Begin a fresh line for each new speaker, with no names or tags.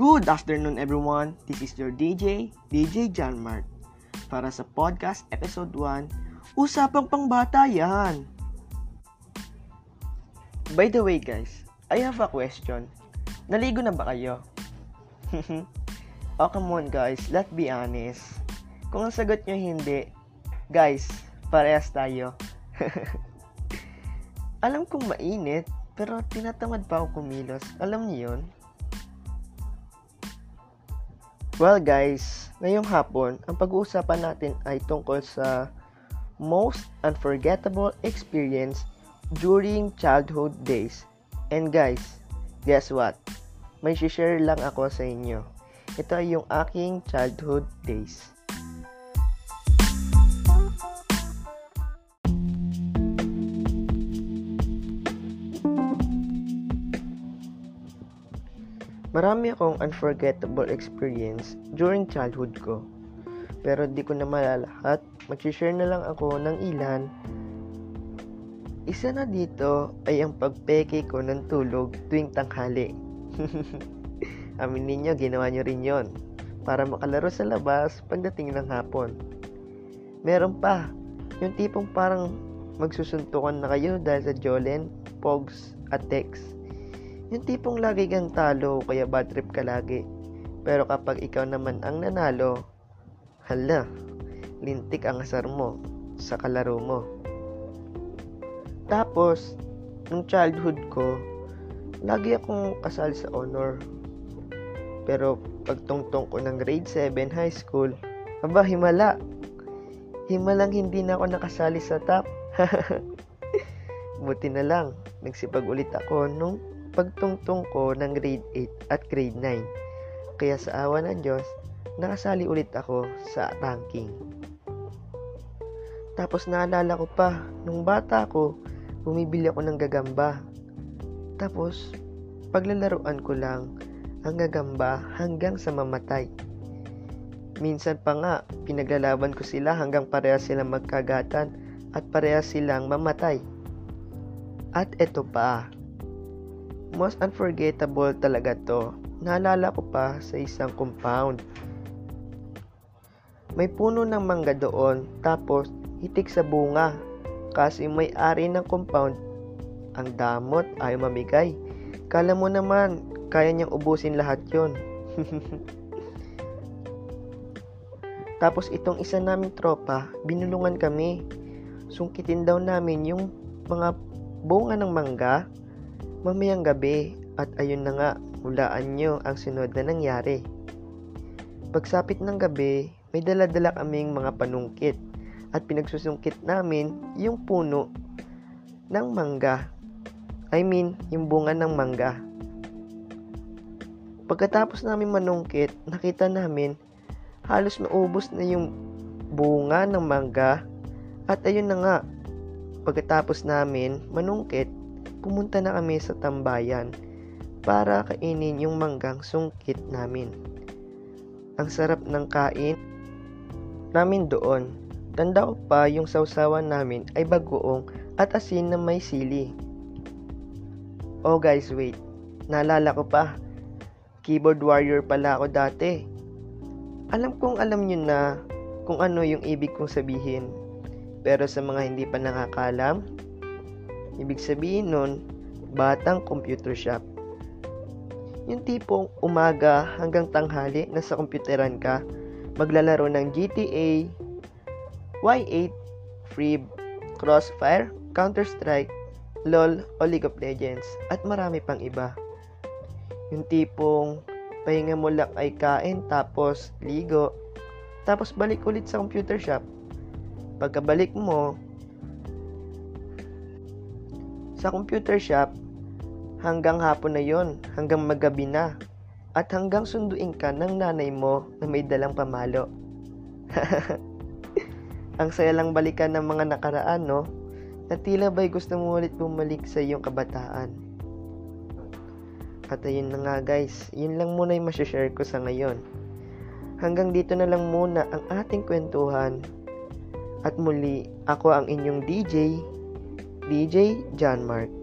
Good afternoon everyone. This is your DJ, DJ John Mark. Para sa podcast episode 1, usapang pangbata yan. By the way guys, I have a question. Naligo na ba kayo? oh come on guys, let's be honest. Kung ang sagot nyo hindi, guys, parehas tayo. Alam kong mainit, pero tinatamad pa ako kumilos. Alam niyo yun? Well guys, ngayong hapon, ang pag-uusapan natin ay tungkol sa most unforgettable experience during childhood days. And guys, guess what? May share lang ako sa inyo. Ito ay yung aking childhood days. Marami akong unforgettable experience during childhood ko. Pero di ko na malalahat. Mag-share na lang ako ng ilan. Isa na dito ay ang pagpeke ko ng tulog tuwing tanghali. Amin ninyo, ginawa nyo rin yon para makalaro sa labas pagdating ng hapon. Meron pa, yung tipong parang magsusuntukan na kayo dahil sa Jolen, Pogs, at Tex yung tipong lagi kang talo kaya bad trip ka lagi. Pero kapag ikaw naman ang nanalo, hala, lintik ang asar mo sa kalaro mo. Tapos, nung childhood ko, lagi akong kasali sa honor. Pero pagtungtong ko ng grade 7 high school, aba himala. Himalang hindi na ako nakasali sa top. Buti na lang, nagsipag ulit ako nung pagtungtong ko ng grade 8 at grade 9. Kaya sa awa ng Diyos, nakasali ulit ako sa ranking. Tapos naalala ko pa, nung bata ako, bumibili ako ng gagamba. Tapos, paglalaruan ko lang ang gagamba hanggang sa mamatay. Minsan pa nga, pinaglalaban ko sila hanggang pareha silang magkagatan at pareha silang mamatay. At eto pa, most unforgettable talaga to. Naalala ko pa sa isang compound. May puno ng mangga doon, tapos hitik sa bunga. Kasi may ari ng compound, ang damot ay mamigay. Kala mo naman, kaya niyang ubusin lahat yon. Tapos itong isa naming tropa, binulungan kami. Sungkitin daw namin yung mga bunga ng mangga mamayang gabi at ayun na nga, hulaan nyo ang sunod na nangyari. Pagsapit ng gabi, may daladala kaming mga panungkit at pinagsusungkit namin yung puno ng mangga. I mean, yung bunga ng mangga. Pagkatapos namin manungkit, nakita namin halos maubos na yung bunga ng mangga at ayun na nga, pagkatapos namin manungkit, pumunta na kami sa tambayan para kainin yung manggang sungkit namin. Ang sarap ng kain namin doon. Tanda ko pa yung sausawan namin ay bagoong at asin na may sili. Oh guys, wait. Naalala ko pa. Keyboard warrior pala ako dati. Alam kong alam nyo na kung ano yung ibig kong sabihin. Pero sa mga hindi pa nakakalam, Ibig sabihin nun, batang computer shop. Yung tipong umaga hanggang tanghali nasa computeran ka, maglalaro ng GTA, Y8, Free, Crossfire, Counter-Strike, LOL o League of Legends at marami pang iba. Yung tipong pahinga mo lang ay kain tapos ligo tapos balik ulit sa computer shop. Pagkabalik mo, sa computer shop, hanggang hapon na yon, hanggang magabi na, at hanggang sunduin ka ng nanay mo na may dalang pamalo. Ang saya lang balikan ng mga nakaraan, no? Na tila ba'y gusto mo ulit bumalik sa iyong kabataan. At ayun na nga guys, yun lang muna yung masashare ko sa ngayon. Hanggang dito na lang muna ang ating kwentuhan. At muli, ako ang inyong DJ, DJ John Mark.